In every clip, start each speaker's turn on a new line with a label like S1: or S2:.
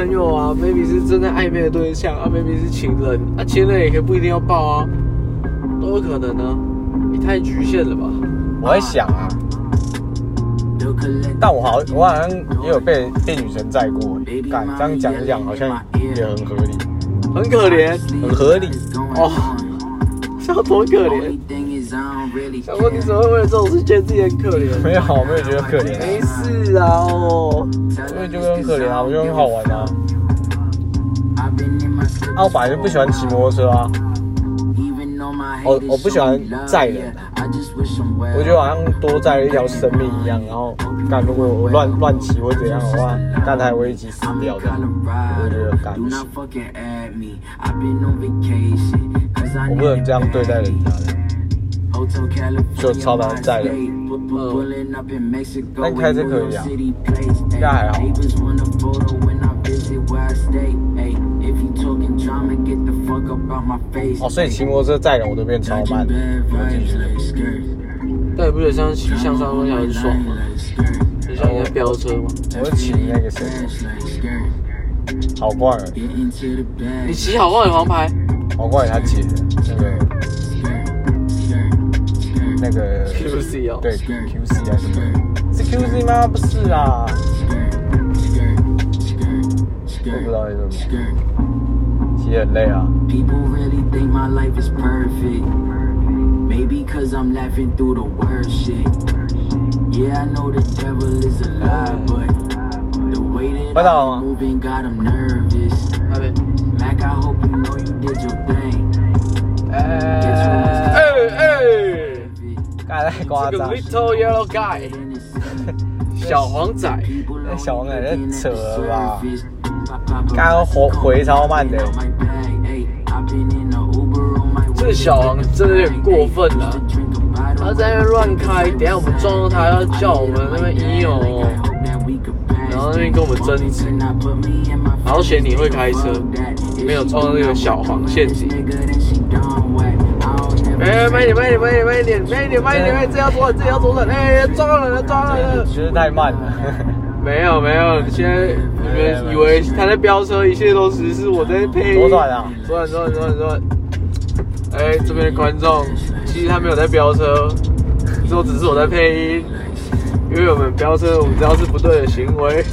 S1: 朋友啊，maybe 是正在暧昧的对象啊，maybe 是情人啊，情人也可以不一定要抱啊，都有可能呢。你太局限了吧？
S2: 我在想啊，但我好，我好像也有被被女神载过，敢这样讲一讲，好像也很合理，
S1: 很可怜，
S2: 很合理
S1: 哦。笑多可怜，想说你怎么会为了这种事觉得自己很可怜？
S2: 没有，我没有觉得可怜，
S1: 没事啊哦，
S2: 我也觉得很可怜啊，我觉得很好玩啊。啊，我本来就不喜欢骑摩托车啊。我我不喜欢载人，我觉得好像多载了一条生命一样。然后，干如果我乱乱骑或怎样的话，干他会一起死掉的。我觉得干不行，我不能这样对待人家的。就超难载的，嗯，但开车可以啊，应该还好。哦，所以骑摩托车载人我都变超慢，
S1: 但你不觉得这样骑向上方向很爽吗？很像你在飙车吗？
S2: 我是骑那个谁，好怪啊！
S1: 你骑好怪的黄牌？
S2: 好怪他姐那个那个
S1: QC 哦，
S2: 对 QC 还是什么？是 QC 吗？不是啊，我不知道为什么。骑很累啊。People really think my life is perfect. Maybe cause I'm laughing through the worst shit. Yeah, I know the devil is a lie, but the way that I'm moving got him nervous. 夸张
S1: ！Little yellow guy，小黄仔，
S2: 小黄仔在扯了吧？刚刚回回超慢的，
S1: 这个小黄真的有点过分了，他在那边乱开，等下我们撞到他要叫我们那边一哦，然后那边跟我们争执，然后嫌你会开车，没有撞到那个小黄陷阱。哎，慢点，慢点，慢点，慢一点，慢一点，慢一点，这要左转，这要左转，哎，撞了，撞了，
S2: 觉得太慢了。
S1: 没有没有，现在你们以为他在飙车，一切都只是我在配
S2: 音。左转啊！
S1: 左转左转左转左转。哎，这边的观众，其实他没有在飙车，说只是我在配音。因为我们飙车，我们知道是不对的行为。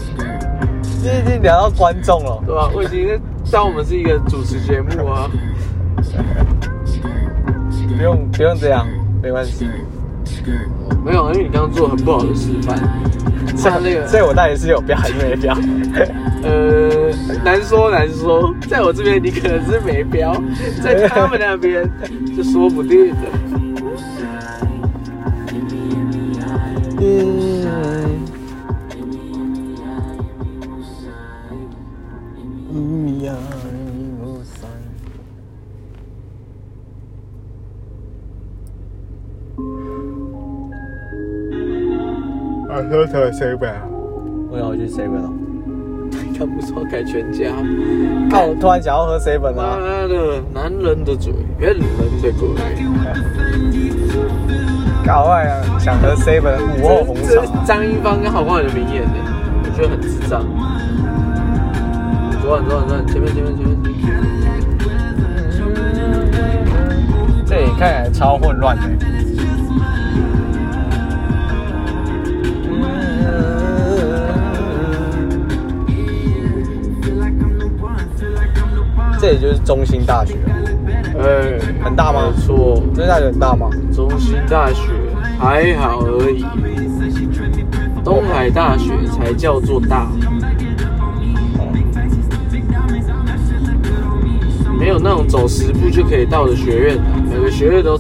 S2: 这已经聊到观众了，
S1: 对吧？我已经当我们是一个主持节目啊。
S2: 不用不用这样，没关系。
S1: 没有，因为你刚刚做很不好的示范。
S2: 像那个，所以我到底是有标还是没标？
S1: 呃，难说难说，在我这边你可能是没标，在他们那边就说不定的。
S2: 喝特 seven，
S1: 我要去 seven 了。他不说，改全家。
S2: 看我突然想要喝 seven
S1: 啊！妈的，男人的嘴，骗人的鬼。
S2: 搞坏啊！想喝 seven 午后红茶。
S1: 张一芳跟郝光宇的名言呢，我觉得很智障。左转左转左转，前面前面前面。
S2: 这里看起来超混乱的。这里就是中心大学，
S1: 哎，
S2: 很大吗？
S1: 错，
S2: 中心大学很大吗？
S1: 中心大学还好而已，东海大学才叫做大，没有那种走十步就可以到的学院，每个学院都。